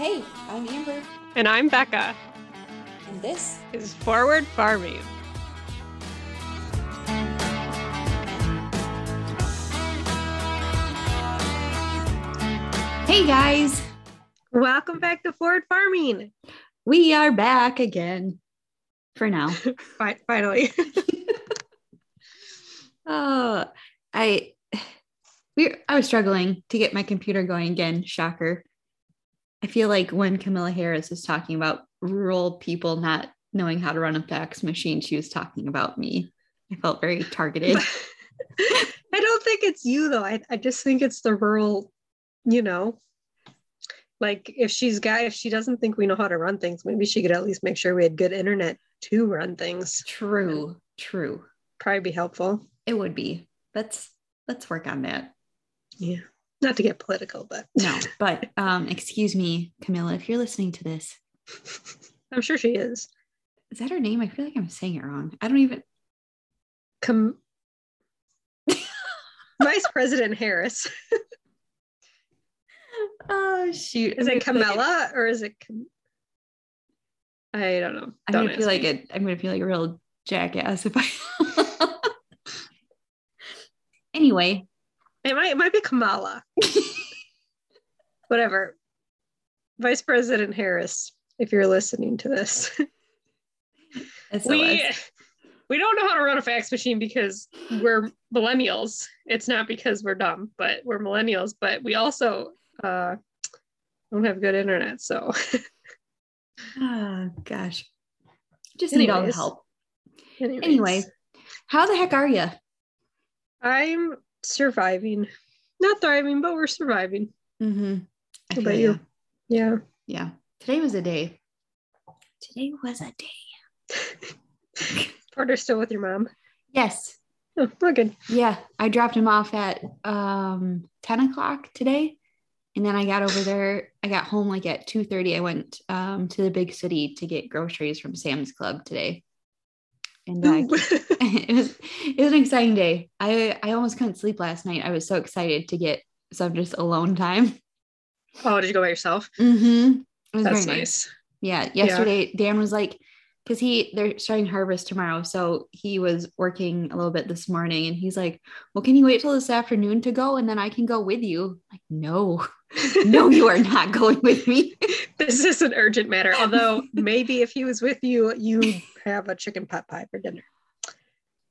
Hey, I'm Amber, And I'm Becca. and this Is Forward Farming. Hey guys, Welcome back to Forward Farming. we are back again for now. Finally. oh, I we I was struggling to get my computer going again. Shocker. I feel like when Camilla Harris was talking about rural people not knowing how to run a fax machine, she was talking about me. I felt very targeted. I don't think it's you though. I, I just think it's the rural, you know. Like if she's got if she doesn't think we know how to run things, maybe she could at least make sure we had good internet to run things. true, true. Probably be helpful. It would be. Let's let's work on that. Yeah. Not to get political, but No, but um, excuse me, Camilla, if you're listening to this, I'm sure she is. is that her name? I feel like I'm saying it wrong. I don't even. Com- Vice President Harris. Oh shoot! Is it like- Camilla or is it? I don't know. I'm Don't gonna feel ask like it. I'm gonna feel like a real jackass if I. anyway, It might. It might be Kamala. Whatever. Vice President Harris, if you're listening to this, we we don't know how to run a fax machine because we're millennials. It's not because we're dumb, but we're millennials. But we also uh, don't have good internet, so oh gosh, just need all the help. anyways, Anyway, how the heck are you? I'm surviving. Not thriving, but we're surviving. Mm-hmm. How about ya. you? Yeah. Yeah. Today was a day. Today was a day. Porter's still with your mom. Yes. Oh, we're good. Yeah, I dropped him off at um 10 o'clock today. And then I got over there. I got home like at 2:30. I went um to the big city to get groceries from Sam's Club today. And it was it was an exciting day. I I almost couldn't sleep last night. I was so excited to get some just alone time. oh, did you go by yourself? Mm-hmm. It was That's nice. nice. Yeah. Yesterday, Dan was like, because he they're starting harvest tomorrow. So he was working a little bit this morning and he's like, Well, can you wait till this afternoon to go? And then I can go with you. like, no, no, you are not going with me. this is an urgent matter. Although maybe if he was with you, you have a chicken pot pie for dinner.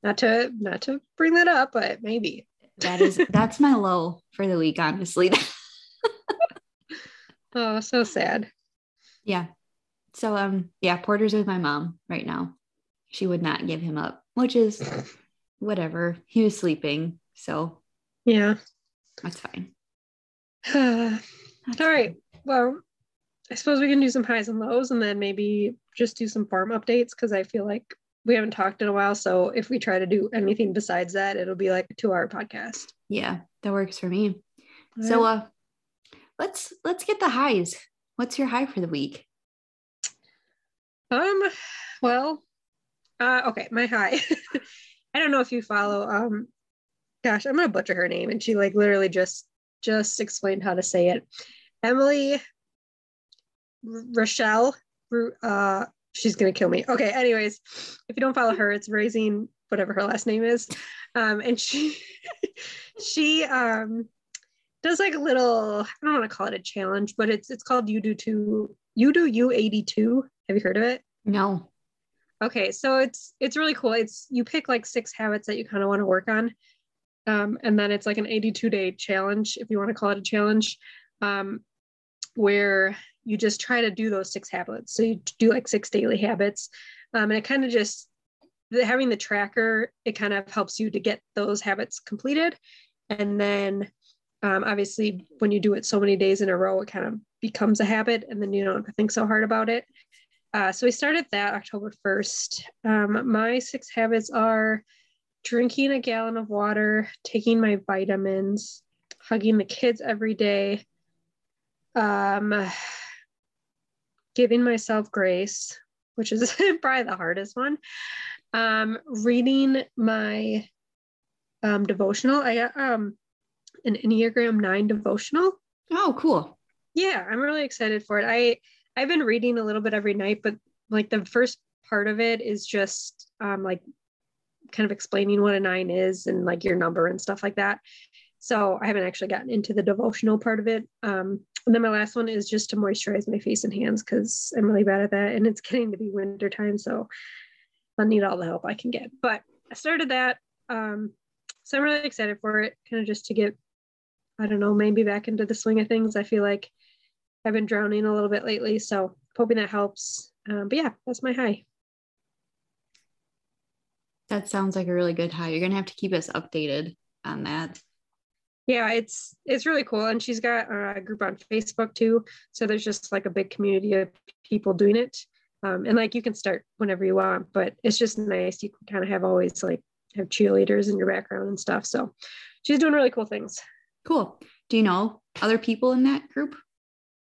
Not to not to bring that up, but maybe. that is that's my low for the week, honestly. Oh, so sad. yeah. So um yeah, Porter's with my mom right now. She would not give him up, which is whatever. He was sleeping, so Yeah. that's fine. All That's right. Well, I suppose we can do some highs and lows and then maybe just do some farm updates because I feel like we haven't talked in a while. So if we try to do anything besides that, it'll be like a two hour podcast. Yeah, that works for me. All So right. uh let's let's get the highs. What's your high for the week? Um, well, uh, okay, my high. I don't know if you follow. Um, gosh, I'm gonna butcher her name, and she like literally just just explained how to say it. Emily Rochelle. Uh, she's gonna kill me. Okay, anyways, if you don't follow her, it's raising whatever her last name is. Um, and she she um does like a little. I don't want to call it a challenge, but it's it's called You Do Two. You Do You 82. Have you heard of it? No. Okay, so it's it's really cool. It's you pick like six habits that you kind of want to work on. Um, and then it's like an 82 day challenge, if you want to call it a challenge, um, where you just try to do those six habits. So you do like six daily habits. Um, and it kind of just the, having the tracker, it kind of helps you to get those habits completed. And then um, obviously when you do it so many days in a row, it kind of becomes a habit and then you don't think so hard about it. Uh, so we started that October 1st. Um, my six habits are drinking a gallon of water, taking my vitamins, hugging the kids every day, um, giving myself grace, which is probably the hardest one, um, reading my um, devotional. I got um, an Enneagram 9 devotional. Oh, cool. Yeah, I'm really excited for it. I I've been reading a little bit every night, but like the first part of it is just um like kind of explaining what a nine is and like your number and stuff like that. So I haven't actually gotten into the devotional part of it. Um, and then my last one is just to moisturize my face and hands because I'm really bad at that. And it's getting to be winter time. So I need all the help I can get. But I started that. Um, so I'm really excited for it, kind of just to get, I don't know, maybe back into the swing of things. I feel like I've been drowning a little bit lately. So hoping that helps. Um, but yeah, that's my high. That sounds like a really good high. You're gonna have to keep us updated on that. Yeah, it's it's really cool, and she's got a group on Facebook too. So there's just like a big community of people doing it, um, and like you can start whenever you want. But it's just nice. You can kind of have always like have cheerleaders in your background and stuff. So she's doing really cool things. Cool. Do you know other people in that group,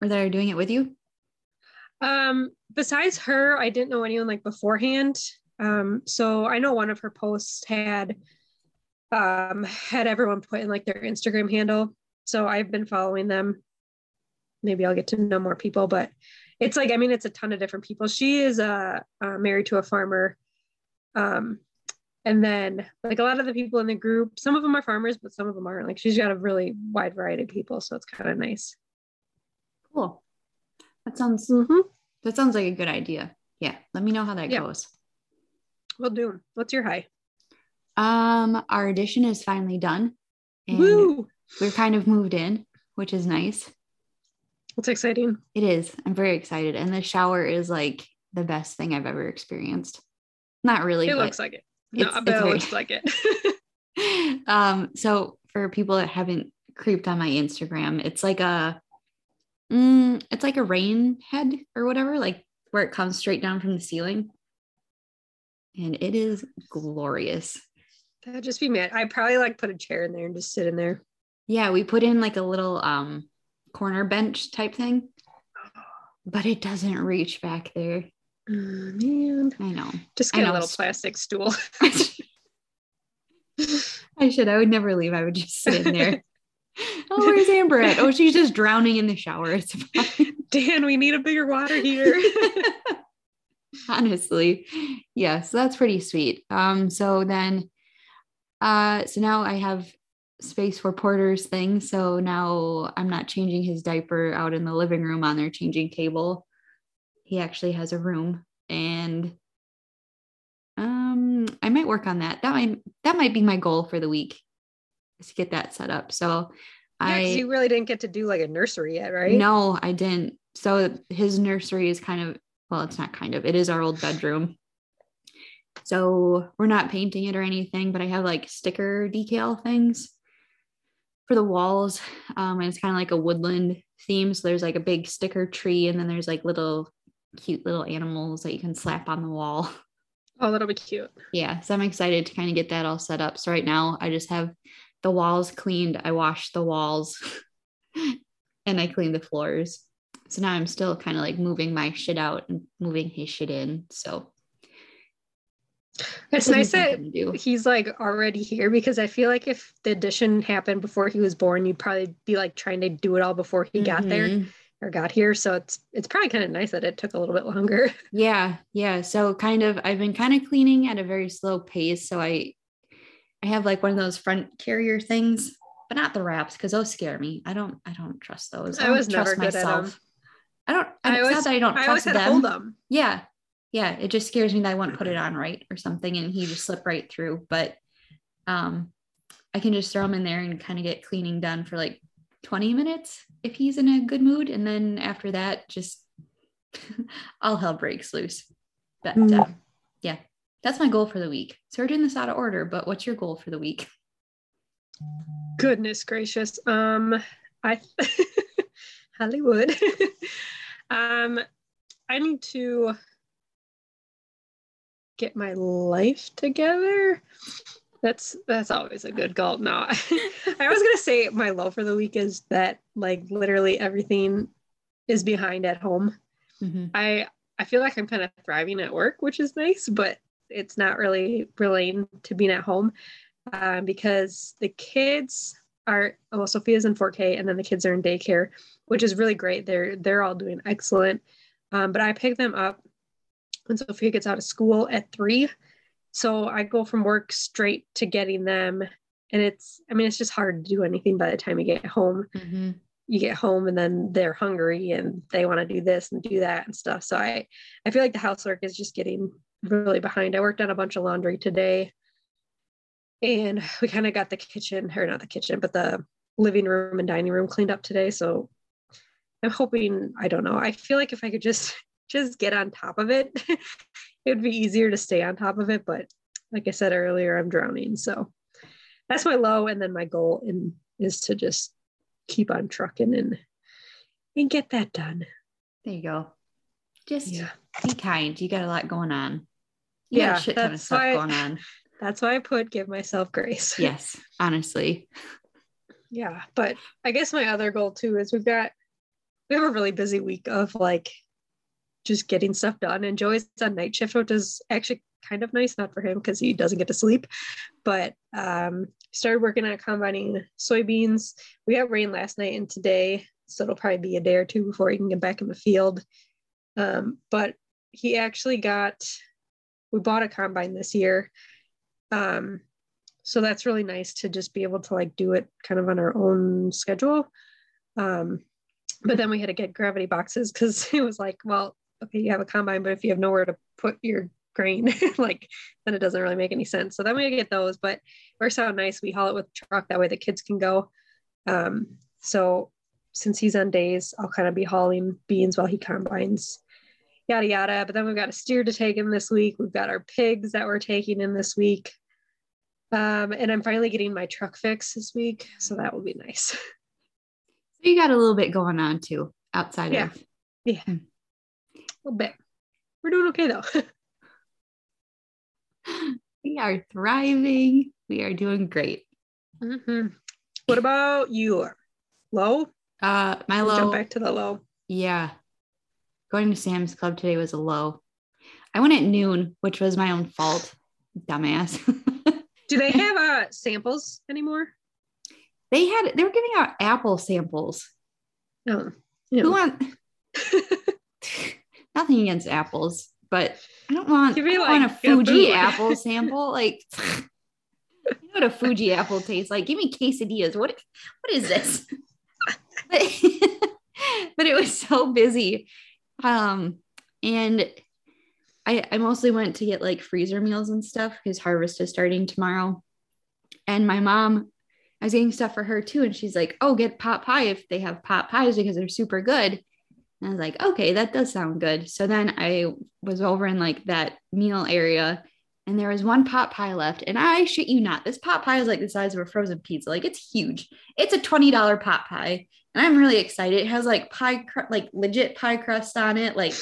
or that are doing it with you? Um, besides her, I didn't know anyone like beforehand. Um, so I know one of her posts had um had everyone put in like their Instagram handle. So I've been following them. Maybe I'll get to know more people, but it's like I mean it's a ton of different people. She is uh, uh married to a farmer. Um and then like a lot of the people in the group, some of them are farmers, but some of them aren't. Like she's got a really wide variety of people, so it's kind of nice. Cool. That sounds Mm-hmm. that sounds like a good idea. Yeah. Let me know how that Yeah. goes. We'll do. What's your high? Um, our addition is finally done. And Woo! we're kind of moved in, which is nice. That's exciting. It is. I'm very excited. And the shower is like the best thing I've ever experienced. Not really. It looks like it. No, it's- I bet it's it looks like it. um so for people that haven't creeped on my instagram it's like a mm, it's like a rain head or whatever like where it comes straight down from the ceiling and it is glorious That'd just be mad. I'd probably like put a chair in there and just sit in there. yeah we put in like a little um corner bench type thing but it doesn't reach back there Oh, man. i know Just I get a little plastic stool. i should i would never leave i would just sit in there oh where's amber at? Oh she's just drowning in the shower. It's fine. Dan, we need a bigger water heater. honestly. Yeah so that's pretty sweet. Um so then uh so now i have space for porter's thing. So now i'm not changing his diaper out in the living room on their changing table. He actually has a room and um i might work on that. That might that might be my goal for the week is to get that set up. So Yeah, i you really didn't get to do like a nursery yet, right? no, I didn't. So his nursery is kind of, well, it's not kind of, it is our old bedroom. So we're not painting it or anything, but I have like sticker decal things for the walls. Um, and it's kind of like a woodland theme. So there's like a big sticker tree, and then there's like little cute little animals that you can slap on the wall. Oh, that'll be cute. Yeah. So I'm excited to kind of get that all set up. So right now I just have the walls cleaned. I washed the walls and I cleaned the floors. So now I'm still kind of like moving my shit out and moving his shit in. So It's nice that he's like already here because I feel like if the addition happened before he was born, you'd probably be like trying to do it all before he got there Mhm. or got here. So it's it's probably kind of nice that it took a little bit longer. Yeah, yeah. So kind of I've been kind of cleaning at a very slow pace. So I I have like one of those front carrier things, but not the wraps because those scare me. I don't I don't trust those. I don't was never good at 'em. I don't I, I it's always- not that I don't I always trust had to them. hold them. Yeah. Yeah. It just scares me that I won't put it on right or something and he just slip right through. But um I can just throw him in there and kind of get cleaning done for like 20 minutes if he's in a good mood. And then after that, just all hell breaks loose. But uh, yeah, that's my goal for the week. So we're doing this out of order, but what's your goal for the week? Goodness gracious. Um, I Hollywood. um, I need to get my life together. That's that's always a good goal. No, I was gonna say my low for the week is that like literally everything is behind at home. Mhm. I I feel like I'm kind of thriving at work, which is nice, but it's not really relating to being at home um, because the kids are well, Sophia's in 4K, and then the kids are in daycare, which is really great. They're they're all doing excellent. Um, but I pick them up when Sophia gets out of school at three. So I go from work straight to getting them. And it's, I mean, it's just hard to do anything by the time you get home. Mm-hmm. You get home and then they're hungry and they want to do this and do that and stuff. So I, I feel like the housework is just getting really behind. I worked on a bunch of laundry today and we kind of got the kitchen or not the kitchen, but the living room and dining room cleaned up today. So I'm hoping, I don't know. I feel like if I could just just get on top of it, it would be easier to stay on top of it. But like I said earlier, I'm drowning. So that's my low. And then my goal in, is to just keep on trucking and and get that done. There you go. Just Yeah. be kind. You got a lot going on. You Yeah, shit ton of that's stuff why- going on. That's why I put give myself grace. Yes, honestly. yeah. But I guess my other goal too is we've got we have a really busy week of like just getting stuff done. And Joey's on night shift, which is actually kind of nice, not for him because he doesn't get to sleep. But um started working on combining soybeans. We got rain last night and today, so it'll probably be a day or two before he can get back in the field. Um, but he actually got we bought a combine this year. Um, so that's really nice to just be able to like do it kind of on our own schedule. Um, but then we had to get gravity boxes because it was like, well, okay, you have a combine, but if you have nowhere to put your grain, like then it doesn't really make any sense. So then we get those, but works out nice. We haul it with truck that way the kids can go. Um, so since he's on days, I'll kind of be hauling beans while he combines, yada yada. But then we've got a steer to take in this week. We've got our pigs that we're taking in this week. Um, and I'm finally getting my truck fixed this week, so that will be nice. So you got a little bit going on too outside Yeah. of Yeah, a little bit. We're doing okay though. we are thriving. We are doing great. Mhm. What about you? Low? Uh my low Jump back to the low. Yeah. Going to Sam's Club today was a low. I went at noon, which was my own fault. Dumbass. Do they have uh samples anymore? they had they were giving out apple samples. No. Who want nothing against apples, but I don't want, Give I me, don't want a Fuji apple sample. Like you know what a Fuji apple tastes like. Give me quesadillas. What what is this? but, but it was so busy. Um and I, I mostly went to get like freezer meals and stuff because harvest is starting tomorrow. And my mom, I was getting stuff for her too. And she's like, oh, get pot pie if they have pot pies because they're super good. And I was like, okay, that does sound good. So then I was over in like that meal area and there was one pot pie left. And I shit you not, this pot pie is like the size of a frozen pizza. Like it's huge. It's a $20 pot pie. And I'm really excited. It has like pie, cr- like legit pie crust on it, like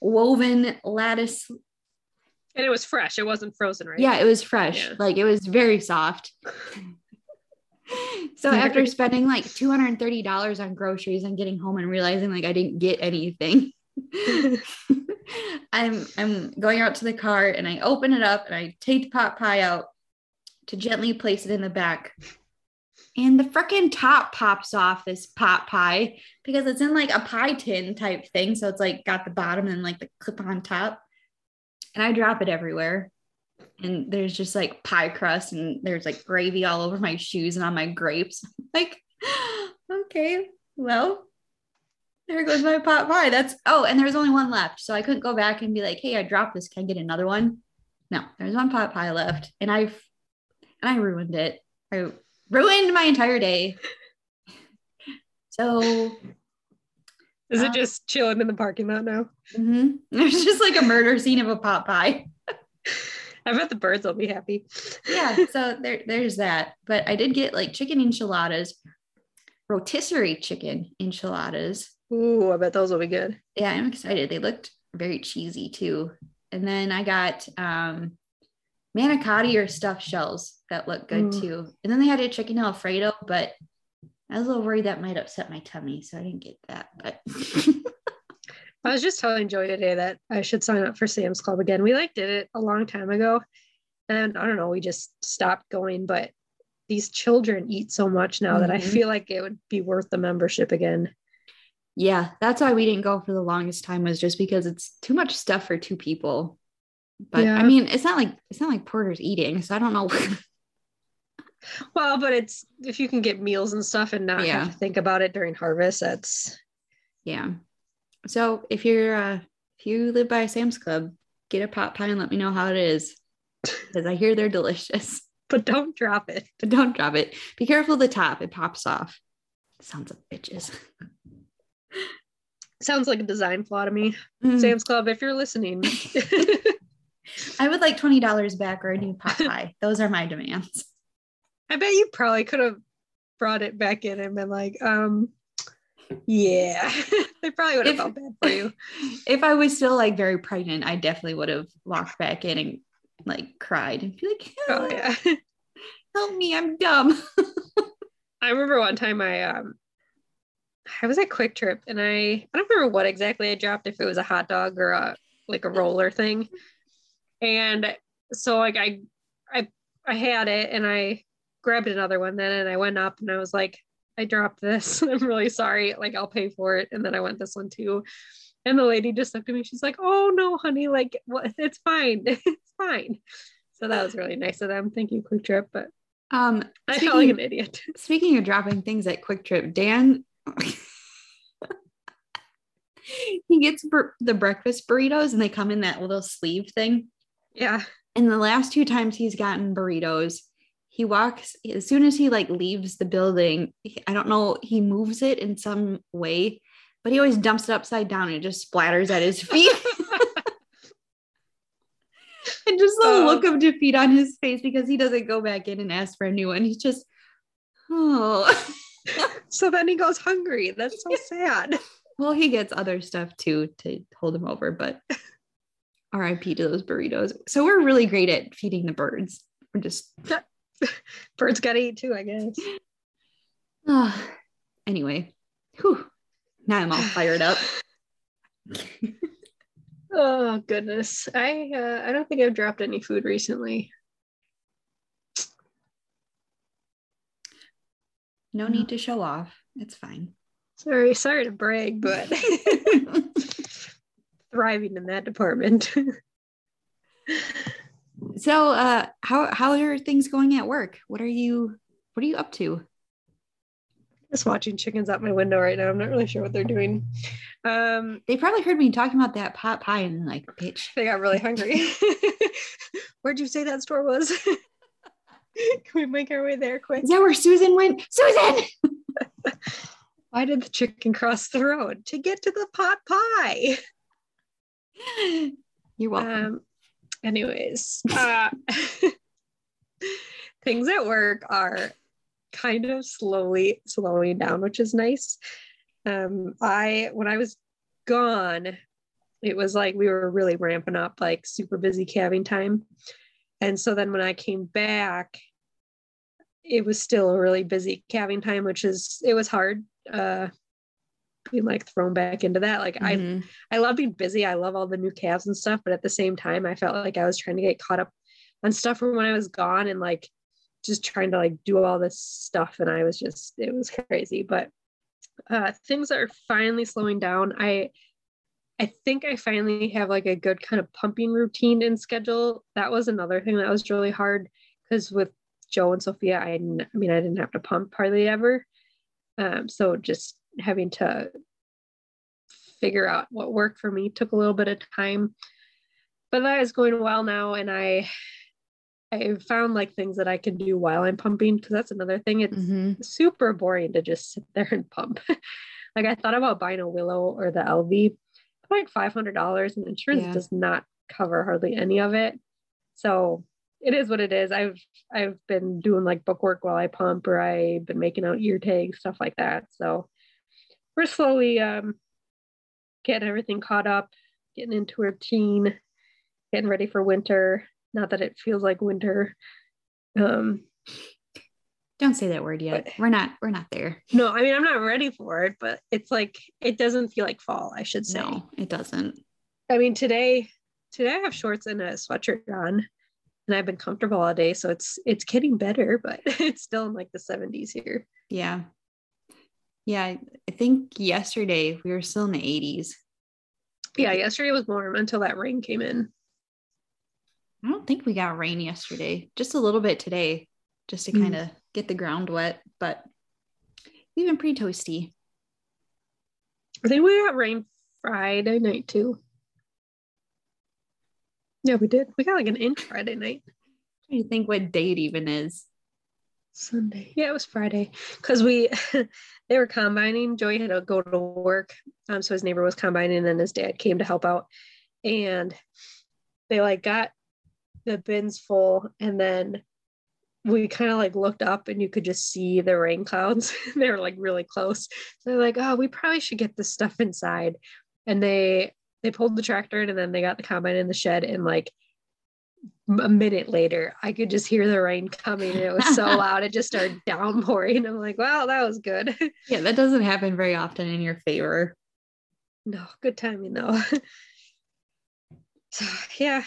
woven lattice And it was fresh. It wasn't frozen, right? yeah, it was fresh. Yeah. Like it was very soft. so after spending like $230 on groceries and getting home and realizing like I didn't get anything, I'm I'm going out to the car and I open it up and I take the pot pie out to gently place it in the back. And the freaking top pops off this pot pie because it's in like a pie tin type thing. So it's like got the bottom and like the clip on top. And I drop it everywhere. And there's just like pie crust and there's like gravy all over my shoes and on my grapes. Like, okay, well, there goes my pot pie. That's oh, and there's only one left. So I couldn't go back and be like, hey, I dropped this. Can I get another one? No, there's one pot pie left. And I've and I ruined it. I ruined my entire day. So Is Uh, it just chilling in the parking lot now? mhm. there's just like a murder scene of a pot pie. I bet the birds will be happy. Yeah, so there, there's that. But I did get like chicken enchiladas, rotisserie chicken enchiladas. Ooh, I bet those will be good. Yeah, I'm excited. They looked very cheesy too. And then I got um manicotti or stuffed shells that look good Ooh. too. And then they had a chicken alfredo, but I was a little worried that might upset my tummy, so I didn't get that. But I was just telling Joy today that I should sign up for Sam's Club again. We like did it a long time ago. And I don't know, we just stopped going, but these children eat so much now that I Mhm. feel like it would be worth the membership again. Yeah, that's why we didn't go for the longest time was just because it's too much stuff for two people. But I mean, it's not like it's not like Porter's eating, so I don't know. Well, but it's if you can get meals and stuff and not Yeah. have to think about it during harvest, that's yeah. So if you're uh if you live by a Sam's Club, get a pot pie and let me know how it is. Because I hear they're delicious. but don't drop it. But don't drop it. Be careful of the top, it pops off. Sounds of bitches. Sounds like a design flaw to me. Mm. Sam's Club, if you're listening. I would like $20 back or a new pot pie. Those are my demands. I bet you probably could have brought it back in and been like, um, yeah. they probably would have felt bad for you. if I was still like very pregnant, I definitely would have walked back in and like cried and be like, Oh yeah. help me, I'm dumb. I remember one time I um I was at QuikTrip and I I don't remember what exactly I dropped if it was a hot dog or a like a roller thing. And so like I I I had it and I grabbed another one then and I went up and I was like I dropped this. I'm really sorry. Like I'll pay for it. And then I went this one too. And the lady just looked at me. She's like, "Oh no, honey, like what? It's fine. it's fine." So that was really nice of them. Thank you, QuikTrip. But Um, I felt like an idiot. speaking of dropping things at QuikTrip, Dan, he gets bur- the breakfast burritos and they come in that little sleeve thing. Yeah. And the last two times he's gotten burritos, he walks as soon as he like leaves the building. I don't know, he moves it in some way, but he always dumps it upside down and it just splatters at his feet. and just the Oh. look of defeat on his face because he doesn't go back in and ask for a new one. He's just, oh. So then he goes hungry. That's so sad. well, he gets other stuff too to hold him over, but RIP to those burritos. So we're really great at feeding the birds. We're just Birds gotta eat too, I guess. Ah, anyway, whew, now I'm all fired up. Oh goodness. I uh, I don't think I've dropped any food recently. No need to show off. It's fine. Sorry, sorry to brag, but thriving in that department. so, uh, how how are things going at work? What are you What are you up to? Just watching chickens out my window right now. I'm not really sure what they're doing. Um, They probably heard me talking about that pot pie and like, bitch. they got really hungry. Where'd you say that store was? Can we make our way there quick? Is that where Susan went? Susan! Why did the chicken cross the road? To get to the pot pie. You're welcome. Um, anyways, uh, things at work are kind of slowly slowing down, which is nice. Um, I when I was gone, it was like we were really ramping up, like super busy calving time. And so then when I came back, it was still a really busy calving time, which is it was hard uh being like thrown back into that. Like I Mhm. I love being busy. I love all the new calves and stuff, but at the same time, I felt like I was trying to get caught up on stuff from when I was gone and like just trying to like do all this stuff. And I was just, it was crazy. But uh things are finally slowing down. I I think I finally have like a good kind of pumping routine and schedule. That was another thing that was really hard because with Joe and Sophia, I, I mean, I didn't have to pump hardly ever. Um, so just having to figure out what worked for me took a little bit of time but that is going well now and i i found like things that i can do while i'm pumping because that's another thing it's Mhm. super boring to just sit there and pump like i thought about buying a willow or the Elvie like $500 and insurance Yeah. does not cover hardly any of it so it is what it is i've i've been doing like bookwork while i pump or i've been making out ear tags stuff like that so we're slowly um getting everything caught up getting into a routine getting ready for winter not that it feels like winter um Don't say that word yet. But- We're not. We're not there. no i mean i'm not ready for it but it's like it doesn't feel like fall i should say No, it doesn't. I mean, today, today I have shorts and a sweatshirt on. And I've been comfortable all day. So it's it's getting better, but it's still in like the 70s here. Yeah. Yeah. I think yesterday we were still in the 80s. Yeah, yesterday was warm until that rain came in. I don't think we got rain yesterday, just a little bit today, just to Mm. kind of get the ground wet, but we've been pretty toasty. I think we got rain Friday night too. Yeah, we did. We got like an inch Friday night. trying to think what day it even is. Sunday. Yeah, it was Friday because we they were combining. Joey had to go to work, um, so his neighbor was combining, and then his dad came to help out, and they like got the bins full, and then we kind of like looked up, and you could just see the rain clouds. they were like really close. So they're like, "Oh, we probably should get this stuff inside," and they they pulled the tractor in, and then they got the combine in the shed, and like a minute later, I could just hear the rain coming and it was so loud. It just started downpouring. I'm like, wow, that was good. Yeah, that doesn't happen very often in your favor. no, good timing though. so, yeah,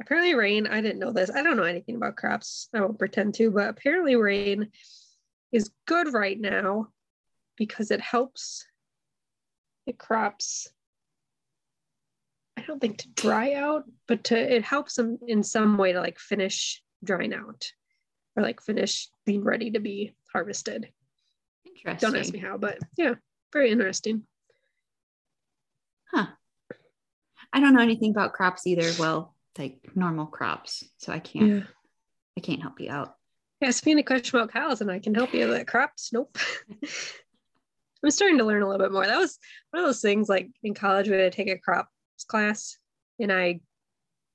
apparently rain, I didn't know this. I don't know anything about crops. I won't pretend to, but apparently rain is good right now because it helps the crops. I don't think to dry out, but to it helps them in some way to like finish drying out or like finish being ready to be harvested. Interesting. Don't ask me how, but yeah, very interesting. Huh. I don't know anything about crops either. Well, like normal crops. So I can't Yeah. I can't help you out. Ask me any question about cows and I can help you. But crops, nope. I'm starting to learn a little bit more. That was one of those things like in college we had to take a crops class and I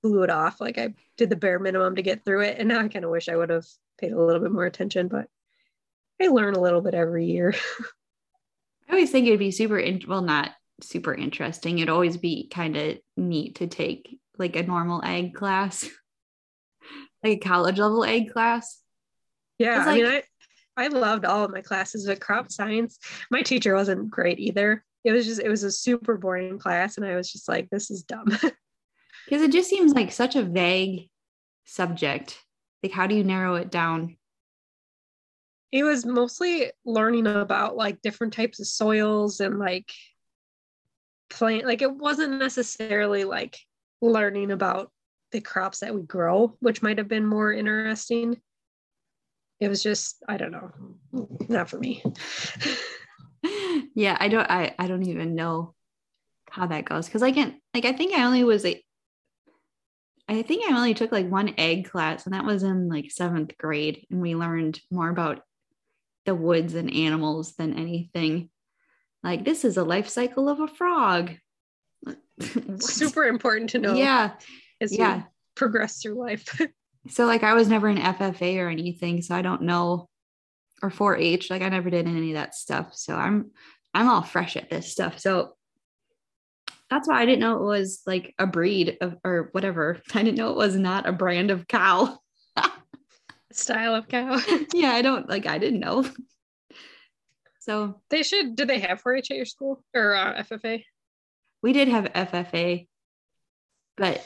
blew it off. Like I did the bare minimum to get through it. And now I kind of wish I would have paid a little bit more attention, but I learn a little bit every year. I always think it'd be super in- well not super interesting. It'd always be kind of neat to take like a normal ag class. like a college level ag class. Yeah, It's I mean, I I loved all of my classes, but crop science, my teacher wasn't great either. It was just it was a super boring class, and I was just like, this is dumb. Because it just seems like such a vague subject. Like how do you narrow it down? it was mostly learning about like different types of soils and like plant. Like it wasn't necessarily like learning about the crops that we grow, which might have been more interesting. It was just I don't know, not for me. yeah, I don't I, I don't even know how that goes. Cause I can like I think I only was a I think I only took like one ag class and that was in like seventh grade. And we learned more about the woods and animals than anything. Like this is a life cycle of a frog. Super important to know. Yeah. as yeah. you progress through life. So like I was never an FFA or anything, so I don't know or 4-H. Like I never did any of that stuff. So I'm I'm all fresh at this stuff. So that's why I didn't know it was like a breed of or whatever. I didn't know it was not a brand of cow. Style of cow. yeah, I don't like I didn't know. So They should. Did they have 4-H at your school or uh, FFA? we did have FFA, but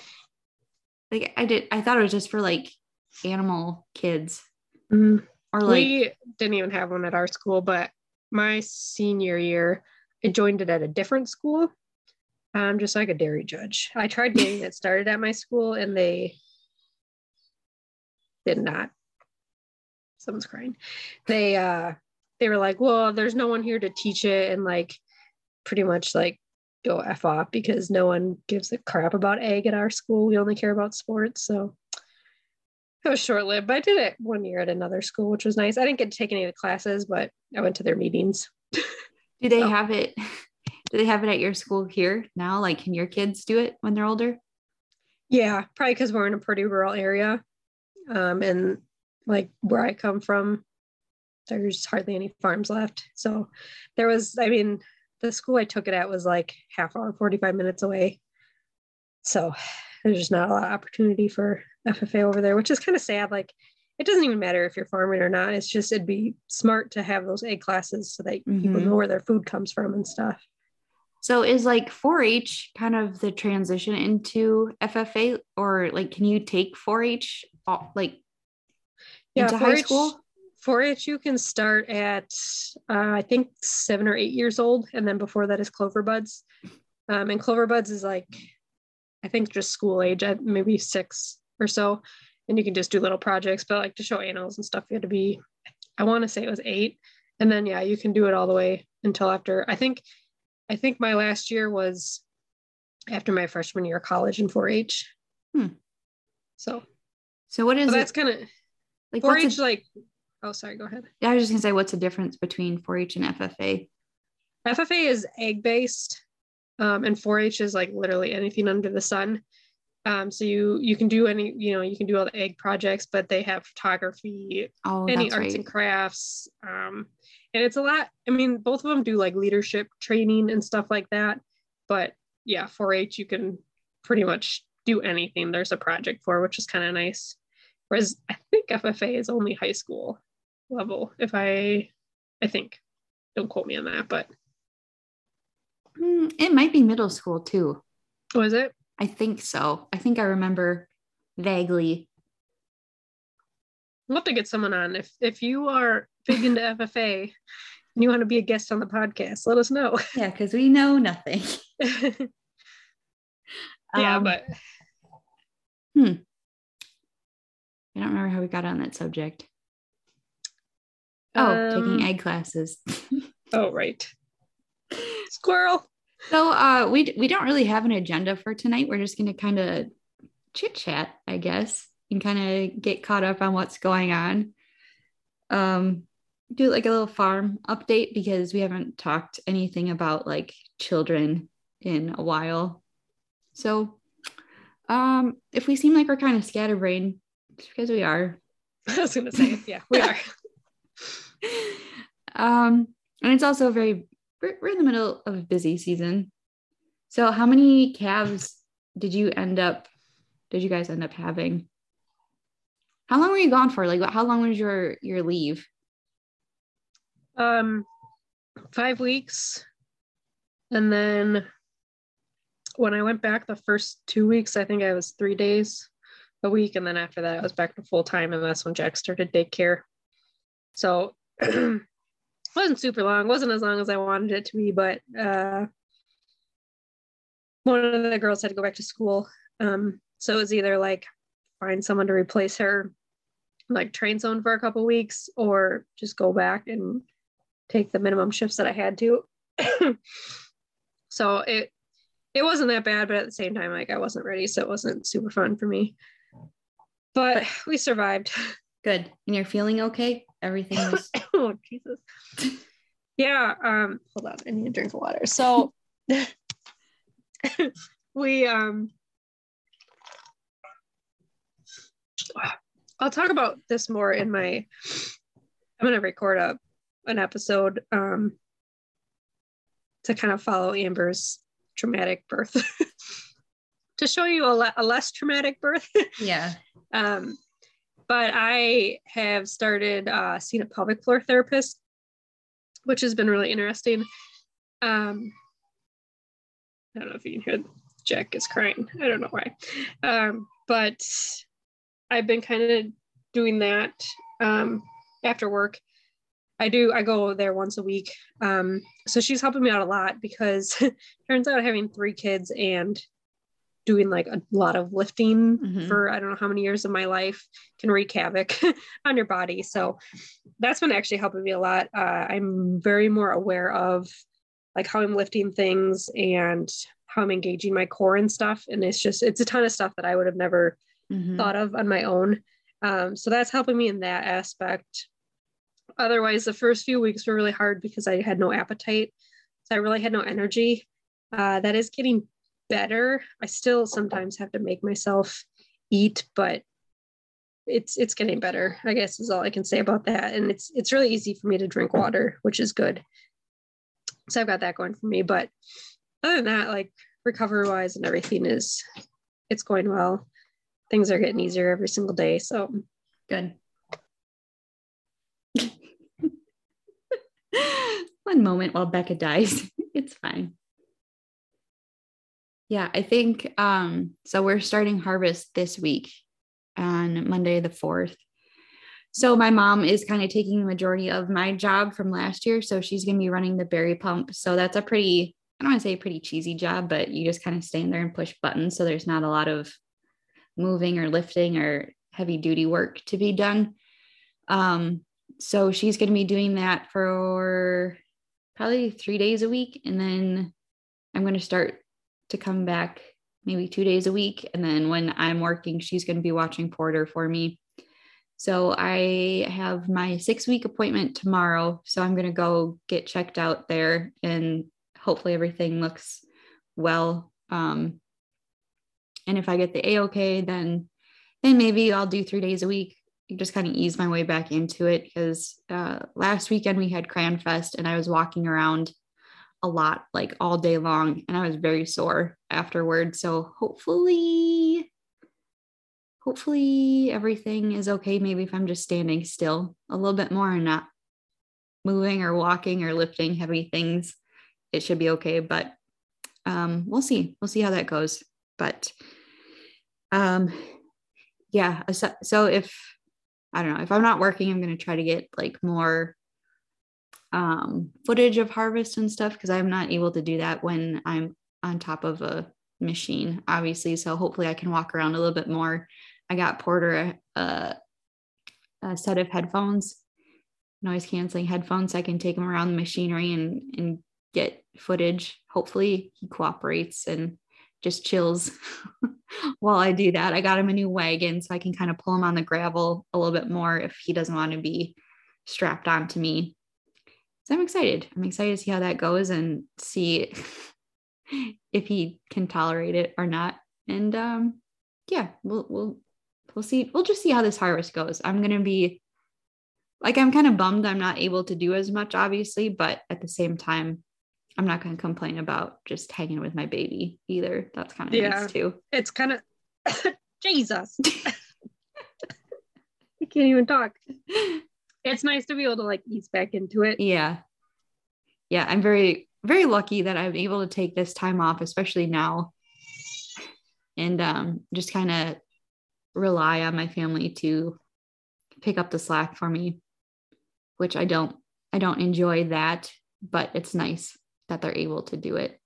like I did I thought it was just for like animal kids or like we didn't even have one at our school, but my senior year, I joined it at a different school. I'm just like a dairy judge. I tried getting it started at my school, and they did not. Someone's crying. They uh they were like, well, there's no one here to teach it, and like pretty much like go f off because no one gives a crap about ag at our school. We only care about sports, so it was short lived, but I did it one year at another school, which was nice. I didn't get to take any of the classes, but I went to their meetings. do they so- have it do they have it at your school here now? Like can your kids do it when they're older? Yeah, probably because we're in a pretty rural area. Um, and like where I come from, there's hardly any farms left. So there was, I mean, the school I took it at was like half hour, 45 minutes away. So there's just not a lot of opportunity for FFA over there, which is kind of sad. Like it doesn't even matter if you're farming or not. It's just it'd be smart to have those ag classes so that people Mhm. know where their food comes from and stuff. So is like 4-H kind of the transition into FFA or like can you take 4-H like Yeah, into high 4-H school? 4-H you can start at uh, I think seven or eight years old, and then before that is Cloverbuds. Um, and Cloverbuds is like I think just school age, at maybe six or so, and you can just do little projects. But like to show animals and stuff, you had to be I want to say it was eight, and then yeah, you can do it all the way until after. I think I think my last year was after my freshman year of college in 4-H. Hmm. So, So what is so that's kind of like 4-H like. Oh, sorry. Go ahead. Yeah, I was just gonna say, what's the difference between 4-H and FFA? FFA is ag based, um, and 4-H is like literally anything under the sun. Um, so you you can do any you know you can do all the ag projects, but they have photography, Oh, any arts right. and crafts, um, and it's a lot. I mean, both of them do like leadership training and stuff like that. But yeah, 4-H you can pretty much do anything. There's a project for, which is kind of nice. Whereas I think FFA is only high school level. If I, I think, don't quote me on that, but it might be middle school too. was it? I think so. I think I remember vaguely. We'll have to get someone on. If if you are big into FFA and you want to be a guest on the podcast, let us know. Yeah, because we know nothing. yeah, Um, but I don't remember how we got on that subject. Oh, um, taking ag classes. Oh right. Squirrel. so uh we we don't really have an agenda for tonight. We're just gonna kind of chit chat, I guess, and kind of get caught up on what's going on. Um do like a little farm update because we haven't talked anything about like children in a while. So um if we seem like we're kind of scatterbrained, it's because we are. I was gonna say, yeah, we are. um, and it's also very we're, we're in the middle of a busy season. So how many calves did you end up did you guys end up having? How long were you gone for? Like how long was your your leave? Um, five weeks, and then when I went back the first two weeks, I think I was three days a week, and then after that, I was back to full time, and that's when Jack started daycare. So wasn't super long, wasn't as long as I wanted it to be, but uh, one of the girls had to go back to school, um, so it was either like find someone to replace her, like train someone for a couple weeks, or just go back and take the minimum shifts that I had to. so it it wasn't that bad, but at the same time, like I wasn't ready, so it wasn't super fun for me. But we survived. Good. And you're feeling okay? Everything was oh Jesus. Yeah. Um. Hold on. I need a drink of water. So we um. I'll talk about this more in my. I'm gonna record a an episode um to kind of follow Amber's traumatic birth to show you a, le- a less traumatic birth. yeah. Um, but I have started uh, seeing a pelvic floor therapist, which has been really interesting. Um, I don't know if you can hear Jack is crying. I don't know why. Um, but I've been kind of doing that um, after work. I do, I go there once a week. Um, so she's helping me out a lot because turns out having three kids and doing like a lot of lifting Mhm. for I don't know how many years of my life can wreak havoc on your body. So that's been actually helping me a lot. Uh, I'm very more aware of like how I'm lifting things and how I'm engaging my core and stuff. And it's just, it's a ton of stuff that I would have never Mhm. thought of on my own. Um, so that's helping me in that aspect. Otherwise, the first few weeks were really hard because I had no appetite. So I really had no energy. Uh, that is getting better. I still sometimes have to make myself eat, but it's it's getting better. I guess is all I can say about that. And it's it's really easy for me to drink water, which is good. So I've got that going for me. But other than that, like recovery wise and everything is it's going well. Things are getting easier every single day. So Good. One moment while Becca dies. It's fine. Yeah, I think um so we're starting harvest this week on Monday the 4th. So my mom is kind of taking the majority of my job from last year. So she's going to be running the berry pump. So that's a pretty, I don't want to say a pretty cheesy job, but you just kind of stand there and push buttons. So there's not a lot of moving or lifting or heavy duty work to be done. Um, so she's going to be doing that for probably three days a week. And then I'm going to start to come back maybe two days a week. And then when I'm working, she's going to be watching Porter for me. So I have my six week appointment tomorrow. So I'm going to go get checked out there and hopefully everything looks well. Um, and if I get the A okay, then then maybe I'll do three days a week. Just kind of ease my way back into it because uh, last weekend we had Cranfest and I was walking around a lot, like all day long, and I was very sore afterward. So hopefully hopefully everything is okay. Maybe if I'm just standing still a little bit more and not moving or walking or lifting heavy things, it should be okay. But um, we'll see. We'll see how that goes. But um, yeah. So, so if I don't know if I'm not working, I'm going to try to get like more um, footage of harvest and stuff because I'm not able to do that when I'm on top of a machine, obviously. So hopefully I can walk around a little bit more I got Porter a, a set of headphones, noise canceling headphones. So I can take him around the machinery and, and get footage. Hopefully he cooperates and just chills while I do that. I got him a new wagon so I can kind of pull him on the gravel a little bit more if he doesn't want to be strapped onto me. So I'm excited. I'm excited to see how that goes and see if he can tolerate it or not. And um, yeah, we'll we'll we'll see. We'll just see how this harvest goes. I'm going to be like, I'm kind of bummed I'm not able to do as much, obviously, but at the same time, I'm not going to complain about just hanging with my baby either. That's kind of yeah, nice too. It's kind of Jesus. I can't even talk. It's nice to be able to like ease back into it. Yeah. Yeah. I'm very, very lucky that I'm able to take this time off, especially now. And um, just kind of rely on my family to pick up the slack for me, which I don't I don't enjoy that, but it's nice that they're able to do it.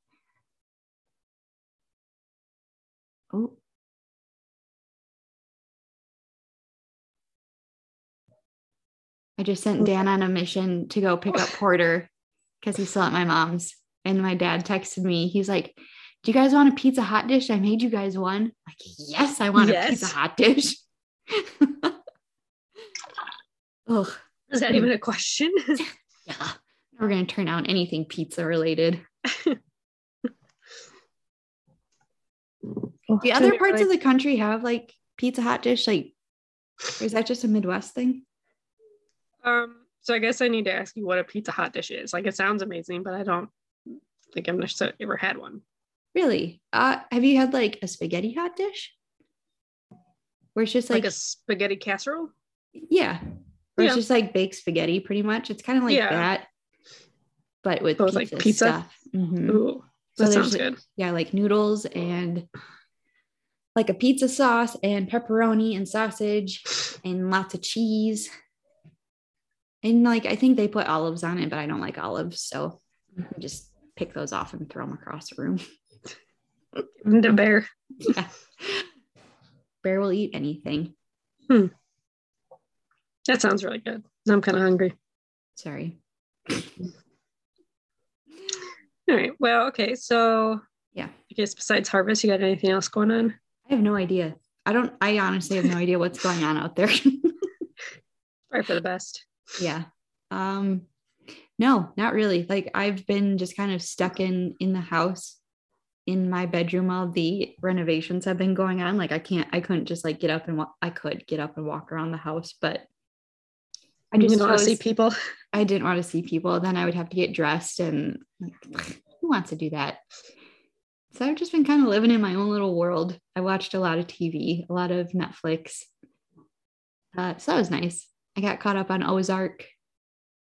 Oh. I just sent Dan on a mission to go pick up Porter because he's still at my mom's. And my dad texted me. He's like, do you guys want a pizza hot dish? I made you guys one. Like, yes, I want yes. a pizza hot dish. Ugh. Is that even a question? yeah. We're going to turn out anything pizza related. the other parts of the country have like pizza hot dish? Like, or is that just a Midwest thing? Um, so I guess I need to ask you what a pizza hot dish is. Like, it sounds amazing, but I don't think I've ever had one. Really? Uh, have you had like a spaghetti hot dish? Where it's just like, like a spaghetti casserole? Yeah. Where yeah. it's just like baked spaghetti pretty much. It's kind of like yeah. that, but with pizza, like pizza stuff. Mm-hmm. Ooh, that so sounds good. Yeah, like noodles and like a pizza sauce and pepperoni and sausage and lots of cheese. And like I think they put olives on it, but I don't like olives, so just pick those off and throw them across the room. the bear. Yeah. Bear will eat anything. Hmm. That sounds really good. I'm kind of hungry. Sorry. All right. Well, okay. So, yeah. I guess besides harvest, you got anything else going on? I have no idea. I don't, I honestly have no idea what's going on out there. Right for the best. Yeah. Um, no, not really. Like I've been just kind of stuck in in the house in my bedroom while the renovations have been going on. Like I can't, I couldn't just like get up and walk. I could get up and walk around the house, but I just didn't want to see people. I didn't want to see people. Then I would have to get dressed, and like, who wants to do that? So I've just been kind of living in my own little world. I watched a lot of TV, a lot of Netflix. Uh, so that was nice. I got caught up on Ozark,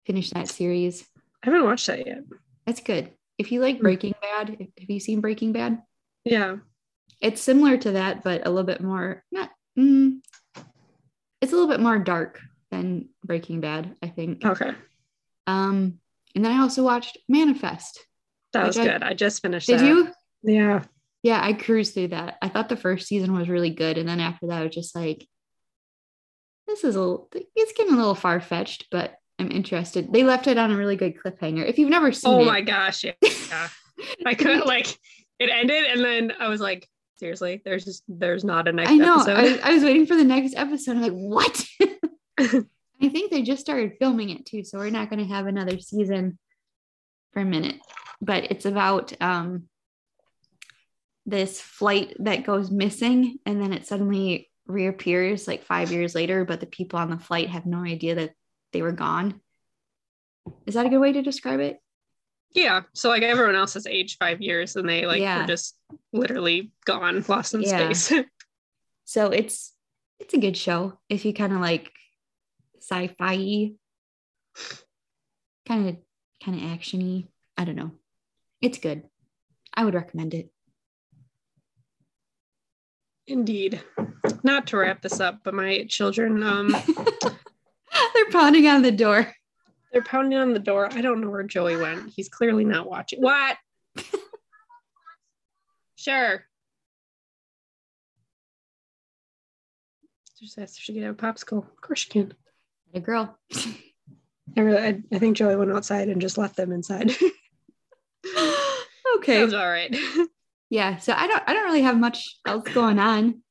finished that series. I haven't watched that yet. That's good if you like hmm. Breaking Bad, have you seen Breaking Bad? Yeah. It's similar to that, but a little bit more not mm, it's a little bit more dark than Breaking Bad, I think. Okay. Um, and then I also watched Manifest. That was I- good. I just finished it. Did that. you? Yeah. Yeah, I cruised through that. I thought the first season was really good, and then after that, I was just like, "This is a little, it's getting a little far fetched," but I'm interested. They left it on a really good cliffhanger. If you've never seen Oh it, my gosh. Yeah. yeah. I couldn't like it ended and then I was like, seriously, there's just there's not a next I know. episode. I, I was waiting for the next episode. I'm like, what? I think they just started filming it too, so we're not going to have another season for a minute. But it's about um, this flight that goes missing, and then it suddenly reappears like five years later. But the people on the flight have no idea that they were gone. Is that a good way to describe it? yeah. So like everyone else has aged five years and they like Yeah. were just literally gone, lost in Yeah. space. So it's it's a good show if you kind of like sci-fi kind of kind of actiony. I don't know. It's good. I would recommend it. Indeed. Not to wrap this up, but my children, um, They're pounding on the door. they're pounding on the door. I don't know where Joey went. He's clearly not watching. What? sure. Just asked if she could have a popsicle. Of course she can. A girl. I, really, I, I think Joey went outside and just left them inside. okay. Sounds all right. Yeah, so I don't I don't really have much else going on.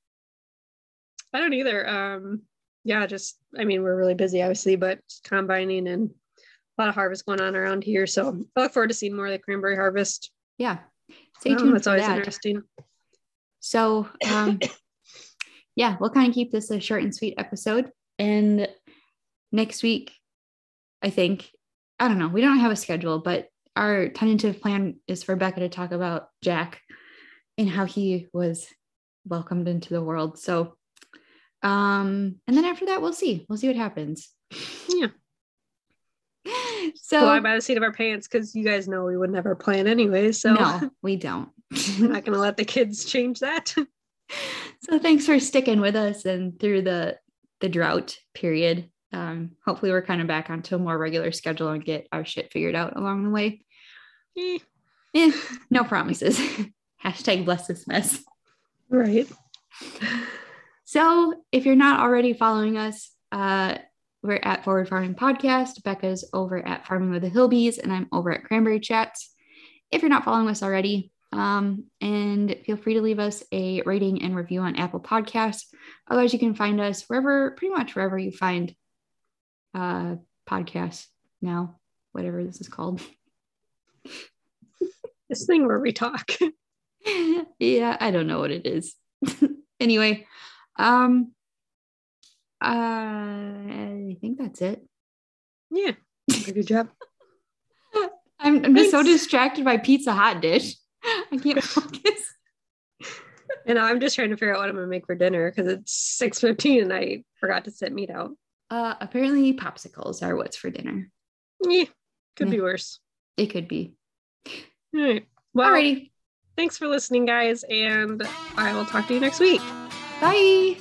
I don't either. Um, yeah, just I mean, we're really busy, obviously, but combining and a lot of harvest going on around here. So I look forward to seeing more of the cranberry harvest. Yeah. Stay Um, tuned That's always that. interesting. So, um, yeah, we'll kind of keep this a short and sweet episode. And next week, I think, I don't know, we don't have a schedule, but our tentative plan is for Becca to talk about Jack and how he was welcomed into the world. So, um, and then after that, we'll see. We'll see what happens. Yeah. So, Fly by the seat of our pants because you guys know we would never plan anyway. So no, we don't. we're not going to let the kids change that. so thanks for sticking with us and through the the drought period um hopefully we're kind of back onto a more regular schedule and get our shit figured out along the way Eh, Eh, no promises hashtag bless this mess right. so if you're not already following us uh we're at forward farming podcast becca's over at farming with the hillbees and i'm over at cranberry chats if you're not following us already um, and feel free to leave us a rating and review on Apple Podcasts. Otherwise, you can find us wherever, pretty much wherever you find uh, podcasts now, whatever this is called. This thing where we talk. yeah, I don't know what it is. anyway, um, uh, I think that's it. Yeah. Good job. I'm, I'm just so distracted by Pizza Hot dish. I can't focus. And I'm just trying to figure out what I'm going to make for dinner because it's 6.15 and I forgot to set meat out. Uh, apparently, popsicles are what's for dinner. Yeah. Could be worse. It could be. All right. Well, Alrighty. Thanks for listening, guys. And I will talk to you next week. Bye.